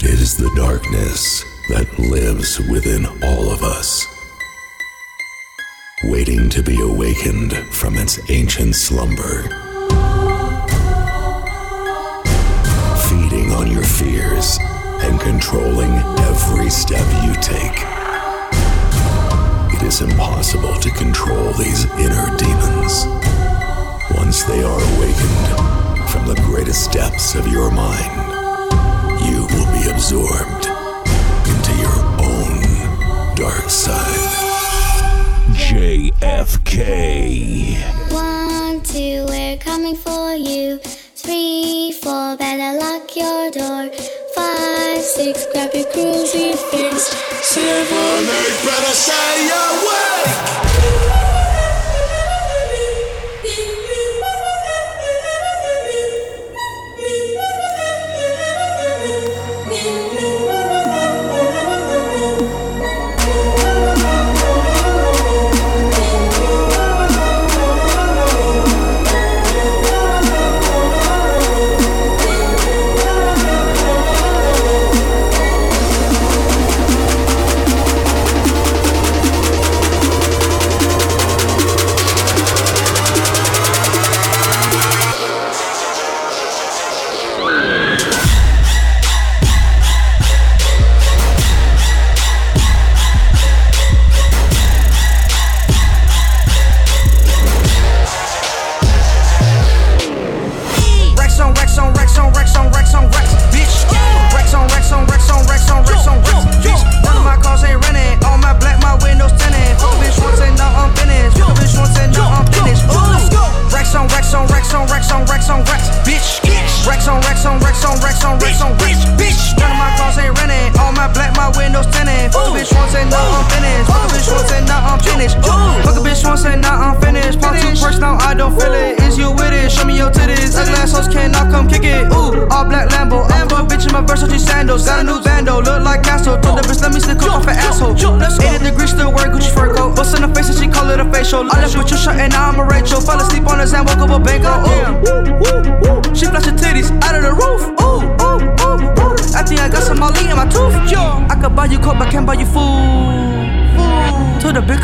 It is the darkness that lives within all of us, waiting to be awakened from its ancient slumber. Feeding on your fears and controlling every step you take. It is impossible to control these inner demons. Once they are awakened from the greatest depths of your mind, you will be absorbed into your own dark side. JFK. One, two, we're coming for you. Three, four, better lock your door. Five, six, grab your crucifix. Seven, eight, better stay awake.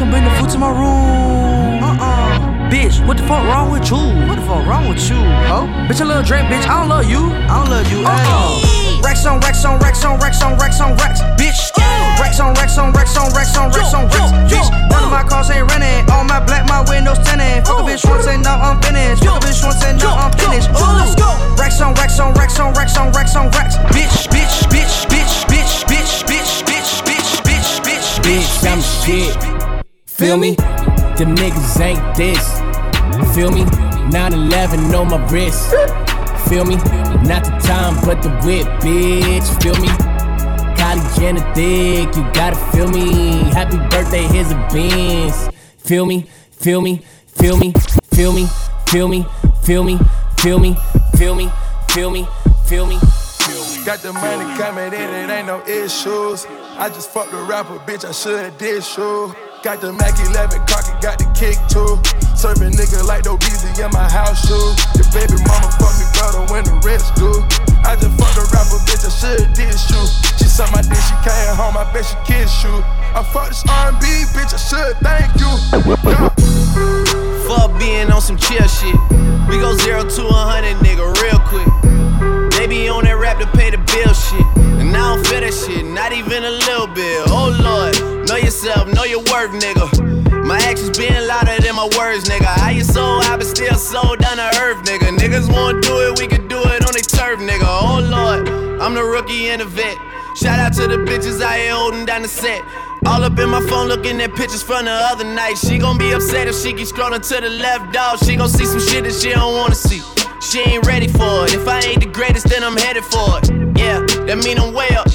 Come bring the food to my room. Uh-uh. Bitch, what the fuck wrong with you? What the fuck wrong with you, ho? Bitch, a little drink, bitch. I don't love you. I don't love you. Uh-uh. Rex on Rex on Rex on Rex on Rex on Rex, bitch. Rex on Rex on Rex on Rex on Rex on Rex, bitch. None of my cars ain't rented. All my black, my windows tinted. Fuck a bitch once and now I'm finished. Fuck a bitch once and now I'm finished. Ooh. Rex on Rex on Rex on Rex on Rex on Rex, bitch, bitch, bitch, bitch, bitch, bitch, bitch, bitch, bitch, bitch, bitch, bitch, I'm shit. Feel me? Them niggas ain't this. Feel me? 9-11 on my wrist. Feel me? Not the time, but the whip, bitch. Feel me? Kylie Jenner thick, you gotta feel me. Happy birthday, here's a Benz. Feel me? Feel me? Feel me? Feel me? Feel me? Feel me? Feel me? Feel me? Feel me? Feel me? Got the money coming in, it ain't no issues. I just fucked a rapper, bitch, I should've did shoe. Got the Mac 11 cocky, got the kick too. Serving nigga like no Beezy in my house shoe. Your baby mama fuck me better when the rest do. I just fucked a rapper, bitch, I should've did shoe. She sucked my dick, she came home, I bet she kissed you. I fucked this R&B, bitch, I should thank you. Fuck being on some chill shit. We go zero to a hundred, nigga, real quick. They be on that rap to pay the bill shit. And I don't feel that shit, not even a little bit. Oh lord, know yourself, know your worth, nigga. My actions being louder than my words, nigga. How you so high but still so down to earth, nigga. Niggas won't do it, we can do it on their turf, nigga. Oh lord, I'm the rookie and the vet. Shout out to the bitches I ain't holding down the set. All up in my phone looking at pictures from the other night. She gon' be upset if she keep scrolling to the left, dog. She gon' see some shit that she don't wanna see. She ain't ready for it. If I ain't the greatest, then I'm headed for it. Yeah, that mean I'm way up.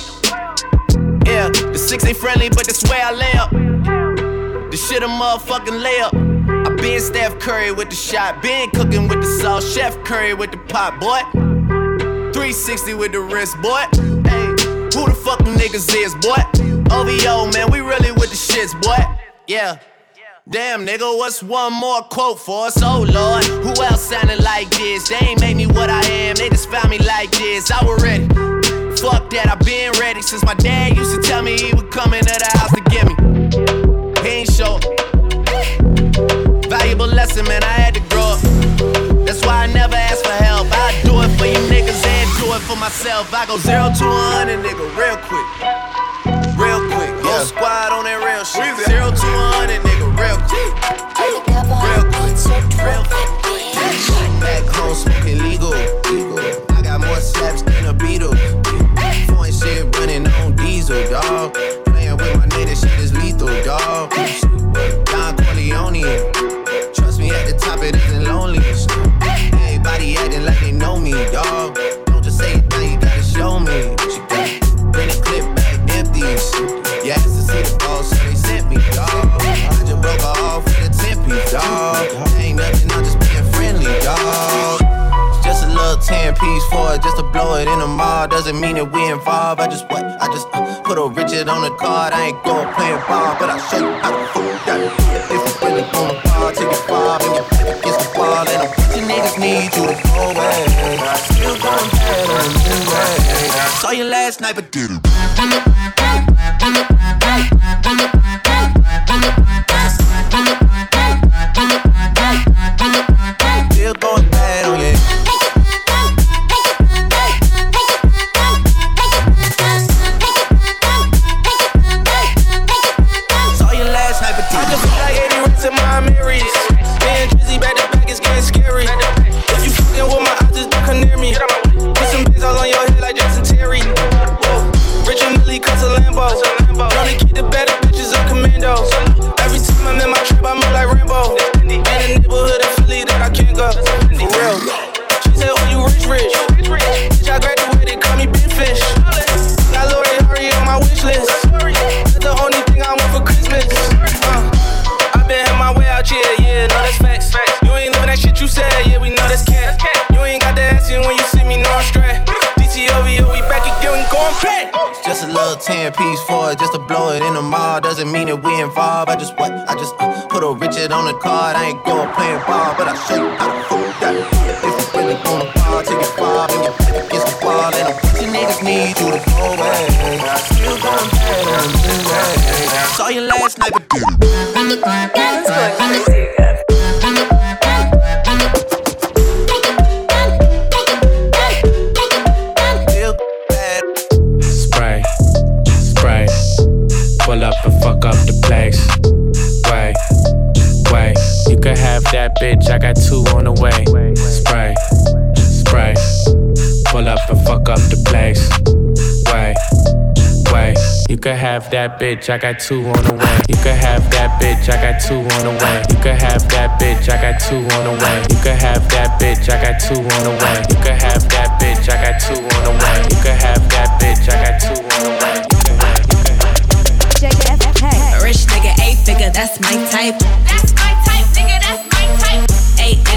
Yeah, the six ain't friendly, but that's where I lay up. The shit a motherfucking lay up. I been Steph Curry with the shot, been cooking with the sauce, Chef Curry with the pot, boy. 360 with the wrist, boy. Hey, who the fuck them niggas is, boy? OVO, man, we really with the shits, boy. Yeah. Damn, nigga, what's one more quote for us? Oh Lord, who else sounded like this? They ain't made me what I am, they just found me like this. I was ready. Fuck that, I've been ready since my dad used to tell me he would come into the house to get me. He ain't show. Valuable lesson, man, I had to grow up. That's why I never ask for help. I do it for you niggas and do it for myself. I go zero to a hundred, nigga, real quick. Real quick. Go yeah. squad on that real shit. Zero to a hundred, nigga, real quick. Real quick. Real quick. It, it in the mall. Doesn't mean that we involved. I just what? I just uh, put a Richard on the card. I ain't going playing ball, but I'll show you how to fool that. If you really gonna ball, take it five and your back against the wall. And a bunch of niggas need you to go away. Still going bad on the way. Saw you last night, but did Still 10 piece for it, just to blow it in the mall. Doesn't mean that we involved. I just what? I just uh, put a Richard on the card. I ain't going playing ball, but I'll show you how to fuck that. If you really gonna ball, take it five and your back against the wall. And of niggas need you to go away. Bitch, I got two on the way. Spray, spray, pull up and fuck up the place. Wait, wait, you can have that bitch, I got two on the way. You can have that bitch, I got two on the way. You can have that bitch, I got two on the way. You can have that bitch, I got two on the way. You can have that bitch, I got two on the way. You can have that bitch, I got two on the way. You can have, you can have. A rich nigga, eight figure, that's my type. That's my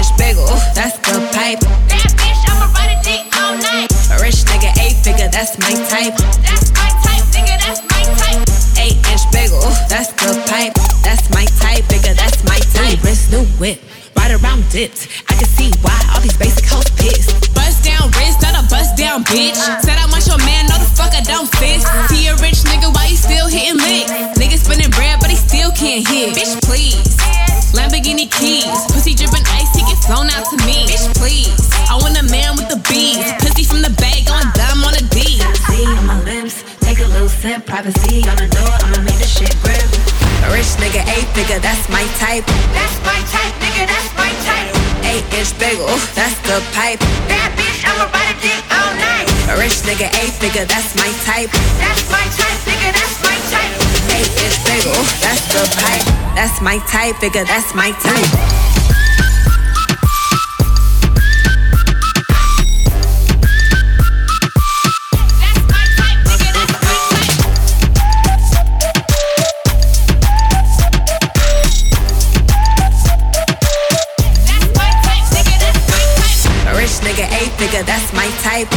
Inch bagel, that's the pipe. That bitch, I'ma ride a dick all night. A rich nigga, eight figure, that's my type. That's my type, nigga, that's my type. Eight inch bagel, that's the pipe. That's my type, bigger, that's my type. Wrist, new whip, right around dipped. I can see why all these basic hoes pissed. Bust down wrist, not a bust down bitch. Uh. Said I want your man, no the fuck I don't fist. See uh-huh. a rich nigga, why he still hitting licks? Nigga spinning bread, but he still can't hit. Bitch, please. Lamborghini keys, pussy dripping ice, he get flown out to me. Bitch, please. I want a man with the beads, pussy from the bag on dumb on a D. See on my lips, take a little sip. Privacy on the door, I'ma make this shit grip. Rich nigga, eight figure, that's my type. That's my type, nigga, that's my type. Eight inch bagel, that's the pipe. That bitch, I'ma ride a dick nigga, eight figure, that's my type. That's my type, nigga, that's my type. Eight inch bagel, that's the pipe. That's my type, figure, that's my type. That's my type, nigga, that's my type. That's my type, nigga, that's my type. A rich nigga, eight figure, that's my type.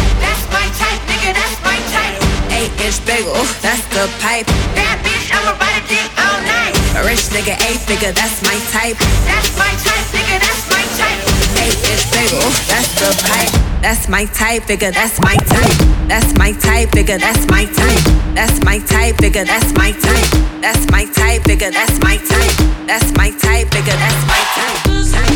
Inch bagel, that's the pipe. That bitch, I'ma ride a dick all night. A rich nigga, eight figure, that's my type. That's my type, nigga, that's my type. Eight inch bagel, that's the pipe. That's my type, figure. That's my type. That's my type, figure. That's my type. That's my type, figure. That's my type. That's my type, figure. That's my type. That's my type, figure. That's my type.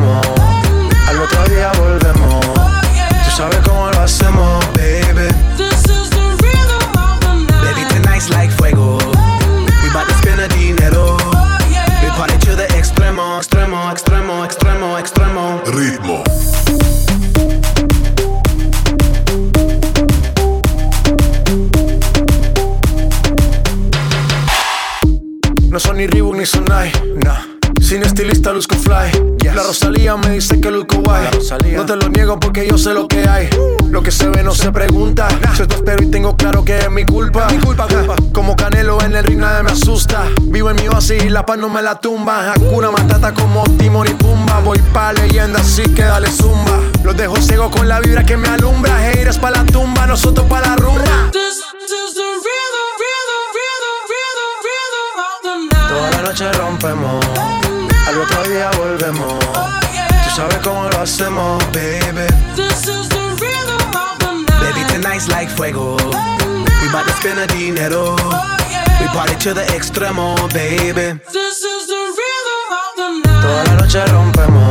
dice que luzco guay. No te lo niego porque yo sé lo que hay. Lo que se ve no se pregunta. Yo te espero y tengo claro que es mi culpa. Mi culpa, Como Canelo en el ring nadie me asusta. Vivo en mi oasis y la paz no me la tumba. Hakuna Matata como Timon y Pumba. Voy pa' leyenda así que dale zumba. Los dejo ciego con la vibra que me alumbra. Haters pa' la tumba, nosotros pa' la rumba. Toda la noche rompemos, al otro día volvemos. Sabes cómo lo hacemos, baby. This is the real the problem Baby, tonight's like fuego. We bout to spend a dinero. We party to the extremo, baby. This is the rhythm of the night. Toda la noche rompemos,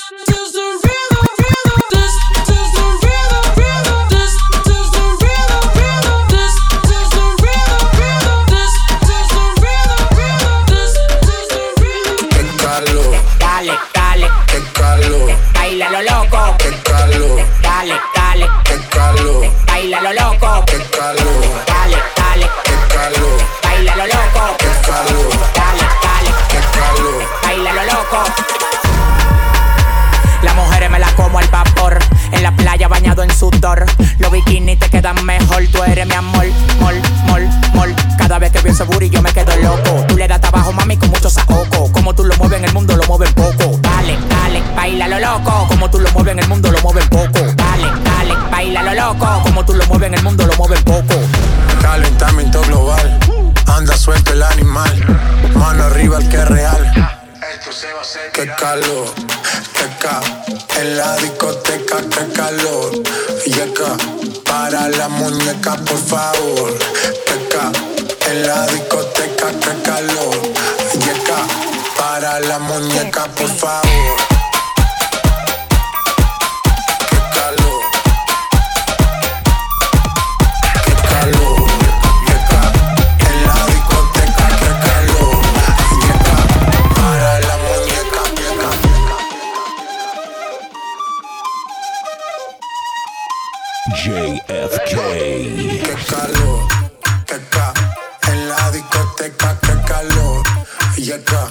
eres mi amor, mol, mol, mol. Cada vez que pienso booty yo me quedo loco. Tú le das trabajo, mami, con mucho saoco. Como tú lo mueves en el mundo, lo mueven poco. Dale, dale, baila lo loco. Como tú lo mueves en el mundo, lo mueven poco. Dale, dale, baila lo loco. Como tú lo mueves en el mundo, lo mueven poco. Calentamiento global, anda suelto el animal. Mano arriba el que es real. Qué calor, qué ca. En la discoteca, qué calor. Y acá, para la muñeca, por favor. Qué ca. En la discoteca, qué calor. Y acá, para la muñeca, por favor. Acá,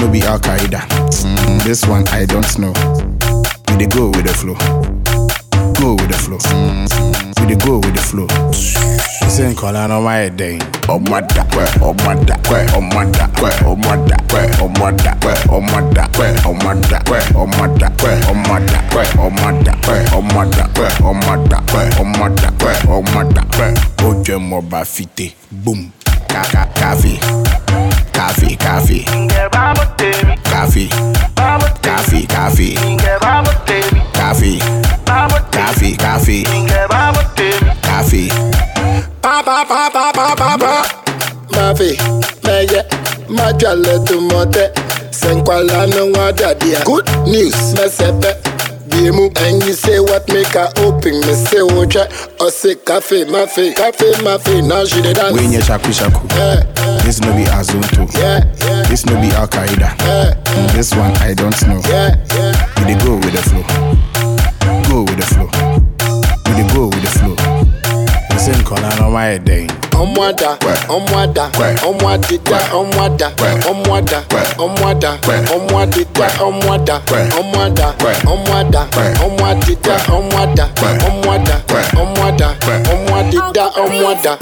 no be al qaeda mm, this one i don't know we dey go with the flow go with the flow we dey go with the flow. ṣé nkọ́lá náà máa yẹ dẹ́yìn. ọmọdà pẹ́ ọmọdà pẹ́ ọmọdà pẹ́ ọmọdà pẹ́ ọmọdà pẹ́ ọmọdà pẹ́ ọmọdà pẹ́ ọmọdà pẹ́ ọmọdà pẹ́ ọmọdà pẹ́ ọmọdà pẹ́ ọmọdà pẹ́ ọmọdà pẹ́ ọmọdà pẹ́ ó jẹ́ mọba fìtè boom. Kaka káfí Café, café. Café. Café, café. Café. Café, café. Café. Pa pa pa pa pa pa pa. Mafi, meye, majale tumote. Senkwala no wadadi. Good news. Mesepe. Biemu, and you say what make her open. Me say oja, or say cafe, ma fi, cafe, ma fi. Now she dey dance. wey nye shaku shaku this no be azonto this no be al qaeda Mm, this one i don't know. We dey go with the flow. Go with the flow. We dey go with the flow sị nkọ na anọma ede ọmụada ọmụada ọmụadịda ọmụada ọmụada ọmụada ọmụadịda ọmụada ọmụada ọmụada ọmụadịda ọmụada ọmụada ọmụada ọmụadịda ọmụada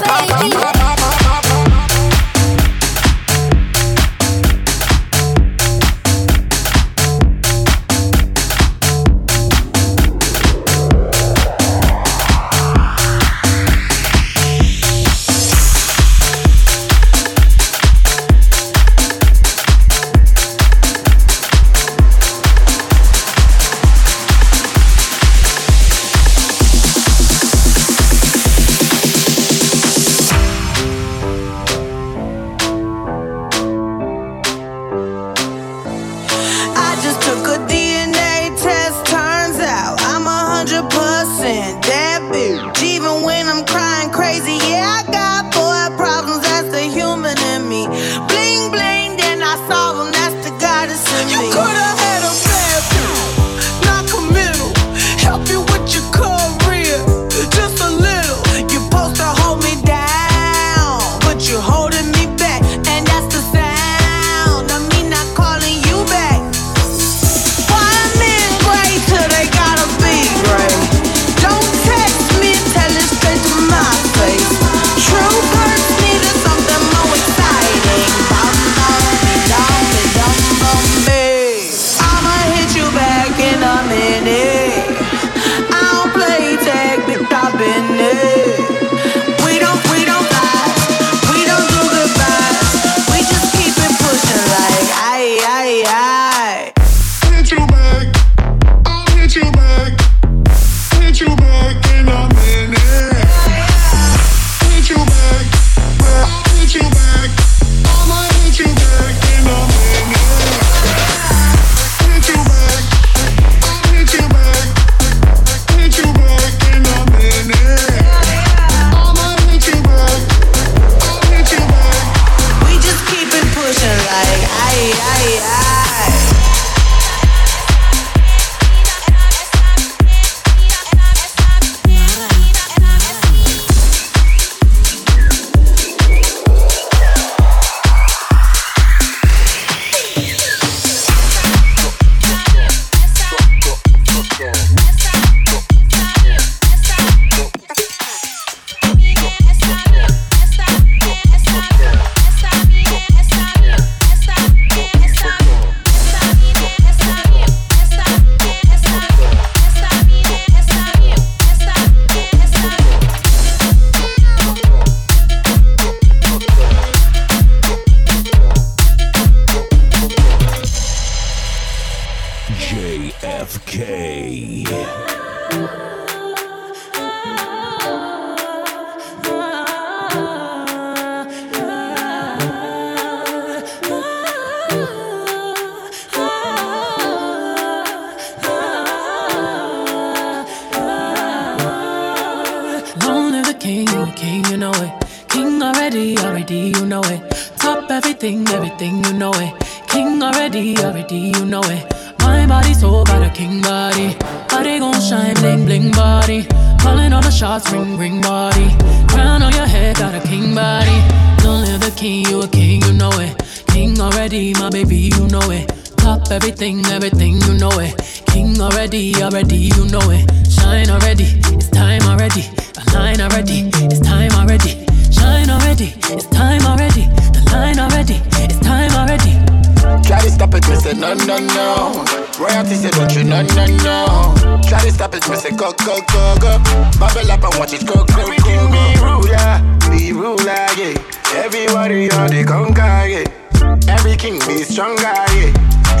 go, go. Be ruler, be ruler, yeah. Everybody on the conquer, yeah. Every king be stronger, yeah.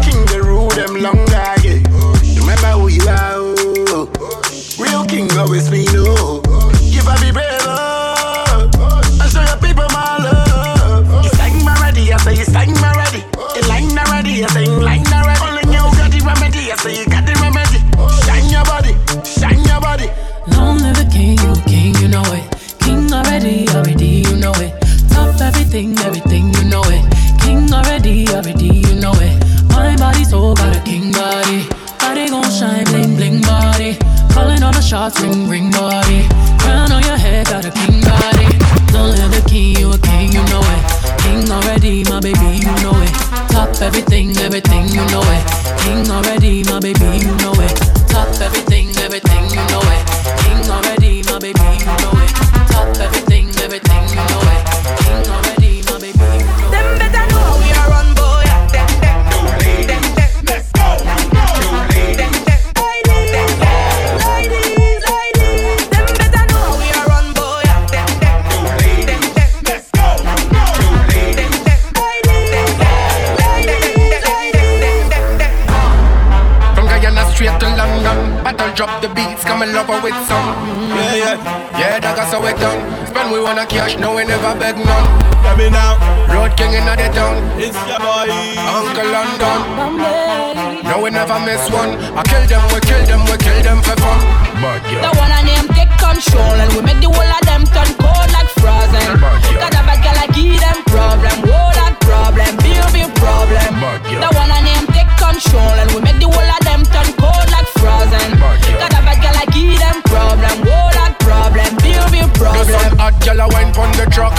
King the rule them longer, yeah. Remember who you are, oh. Real king always be no. Shots, ring, ring body. Crown on your head, got a king body. Long live the king, you a king, you know it. King already, my baby, you know it. Top everything, everything, you know it. Drop the beats, come and love her with some. Yeah, yeah. Yeah, that got so we done. Spend we wanna cash, no we never beg none. Let me now. Road king in the town. It's your boy. Uncle London. No we never miss one. I kill them, we kill them, we kill them for fun. But The one and them take control and we make the whole of them turn cold like frozen. Got a bad girl like give them problem, whole lot problem, big big problem. The one and them take control and we make the whole of them turn cold like frozen. Got a bad girl like give them problem, lot problem, big Do problem. some hot gyal a wine pon the truck.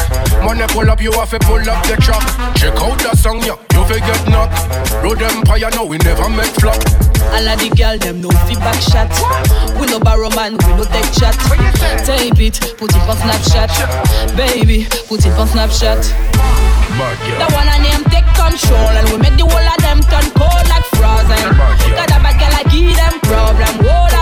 Money pull up, you have to pull up the truck. Check out the song, yo, you fi get knocked. Road Empire, no, we never make flop. All of the girl them no feedback shot. We no borrow man, we no take chat. Tape it, put it on Snapchat. Baby, put it on Snapchat. The one and them take control and we make the whole of them turn cold like frozen. Got a bad girl like give them problem, lot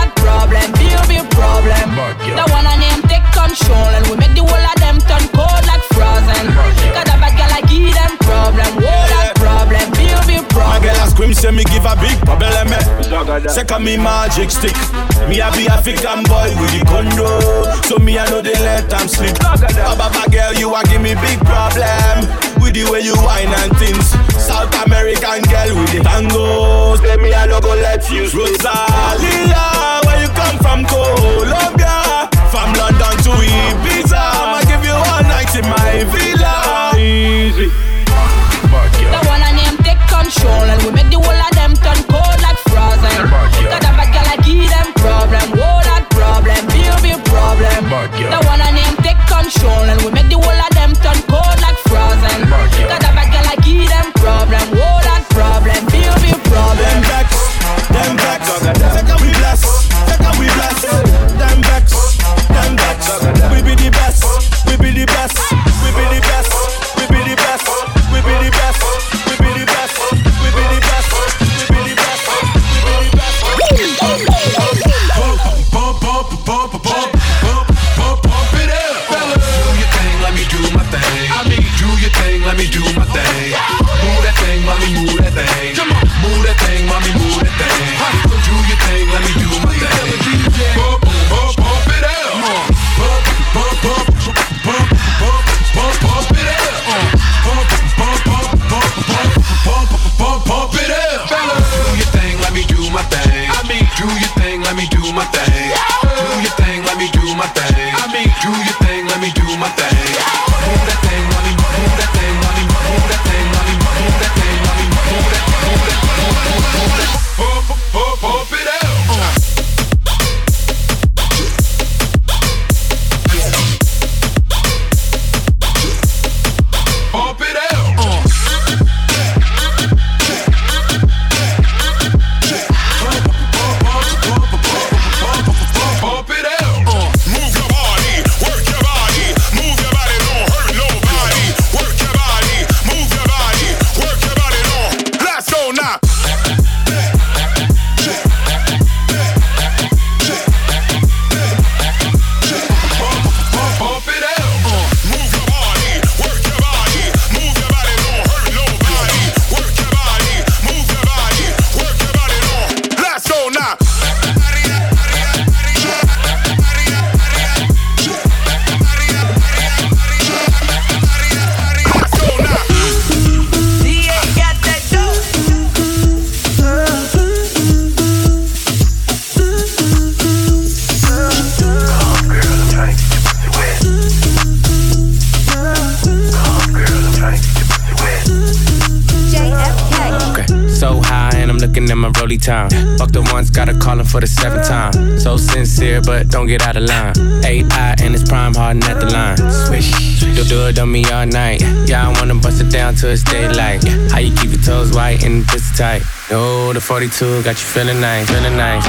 problem, big big problem. The one and them take control and we make the whole of them turn cold like frozen. Got a bad girl like give them problem, whole lot problem, big My problem. girl a scream say me give a big problem eh. Second me magic stick. Me a be African boy with the condo So me I know they let them sleep Baba girl you a give me big problem With the way you whine and things. South American girl with the tango. Say me I no go let you Rosalia come from Colombia, from London to Ibiza. I'ma give you one night in my villa. Easy. The one I name take control, and we make the whole of them turn cold like frozen. Got a bad girl, like give them problem, whole that problem, real real problem. The one I name take control, and we make the whole of them turn cold like frozen. Got a bad girl, like give them problem, whole that problem, real real problem. Them vex, them vex, take we bless. Everybody for the seventh time. So sincere, but don't get out of line. AI and it's prime harden at the line. Swish, you'll do it on me all night. Yeah, I wanna bust it down till it's daylight. How you keep your toes white and pussy tight? Oh, the 42 got you feeling nice, feeling nice,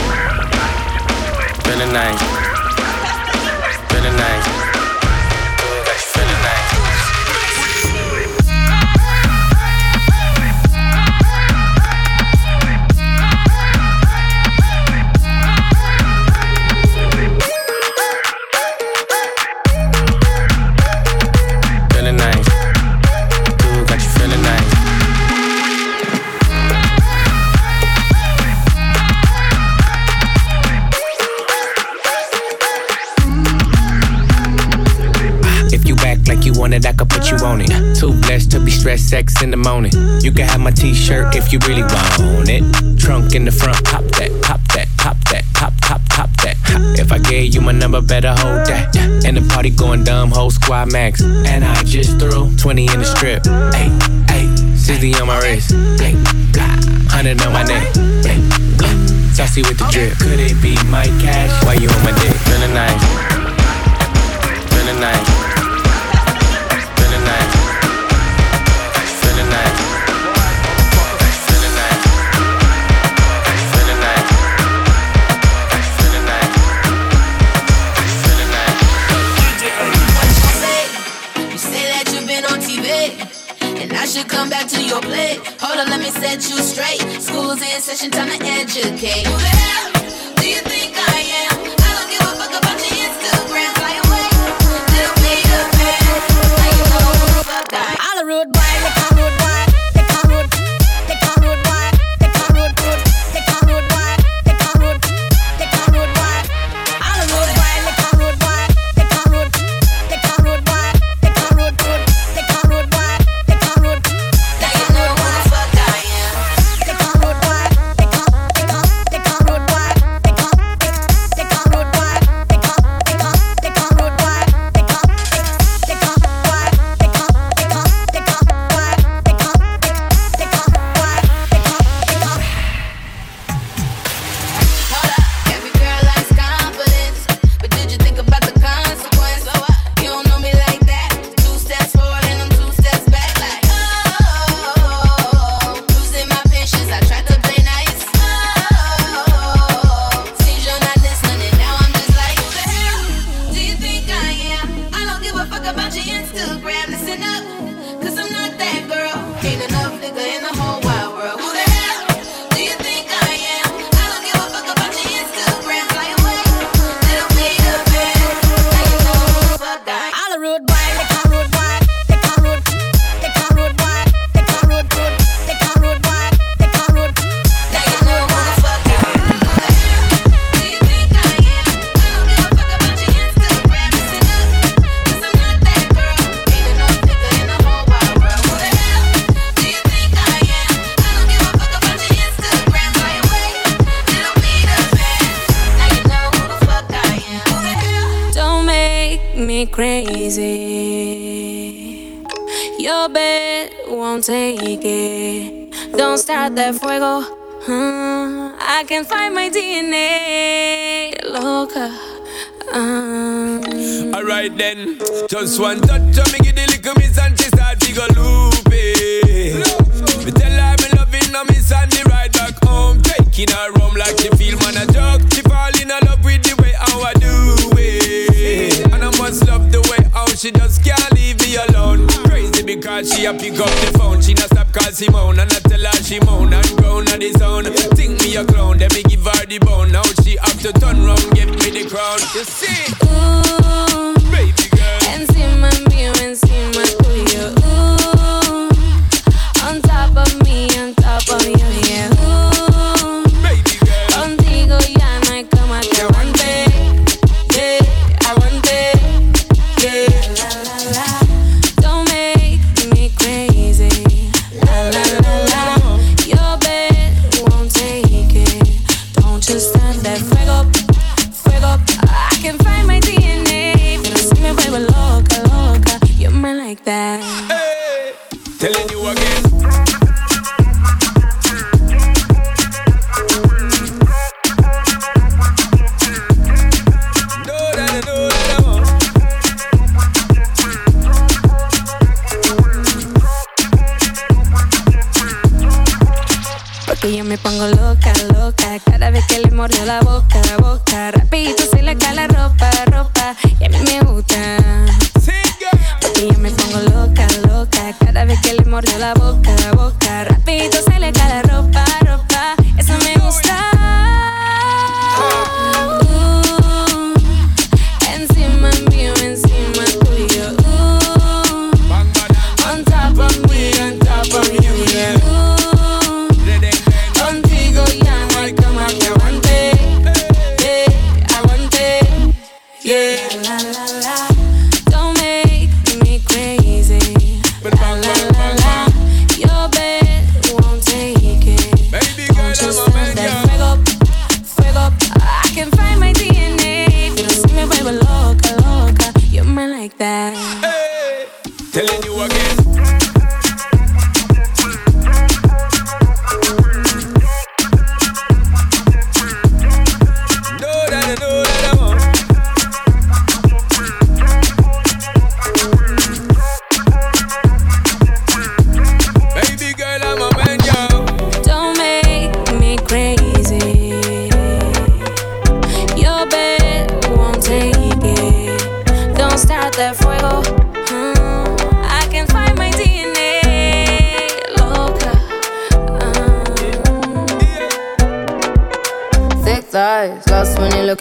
feeling nice, sex in the morning. You can have my t-shirt if you really want it. Trunk in the front, pop that, pop that, pop that, pop, pop, pop that. If I gave you my number, better hold that. And the party going dumb, whole squad max. And I just threw 20 in the strip. Hey, hey, 60 on my wrist. Hey, blah, 100 on my neck. Saucy with the drip. Could it be my cash? Why you on my dick? Feeling nice. Feeling nice. Session, time to educate. Your bed won't take it. Don't start that fuego. huh? I can find my DNA. Loca. Um. Alright then, just one touch of me give the little miss and she start to go loopy. Me tell her me loving her miss and the ride back home, taking her home like she feel man a joke. She fall in love with the way how I do it, and I must love the way how she just can't leave me alone. Because she a pick up the phone, she not stop call Simone and I tell her she moan and groan on the zone. Think me a clown, then me give her the bone. Now she have to turn round, give me the crown. You see? Ooh, baby girl. Encima mío, encima tuyo. Ooh, on top of me, on top of you,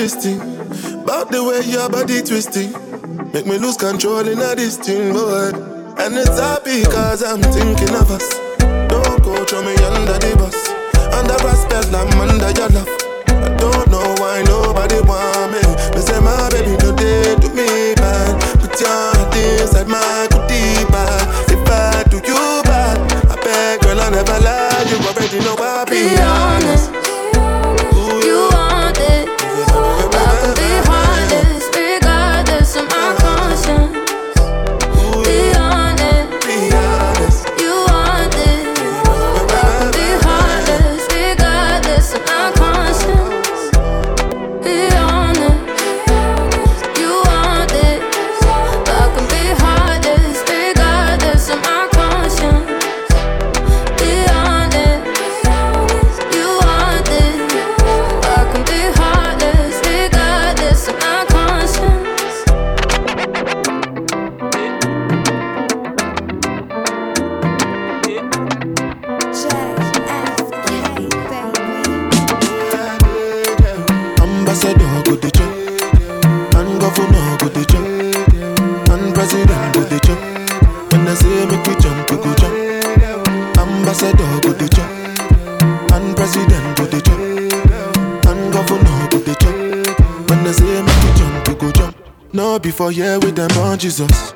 About the way your body twisting Make me lose control in a this thing, boy And it's happy cause I'm thinking of us. Don't go throw me under the bus. Under spell, I'm under your love. I don't know why nobody want me. Me say my baby no day to me bad Put your heart inside my goodie bag If I do you bad I beg girl I never lie. You already know I be Be honest, you Here with them on Jesus.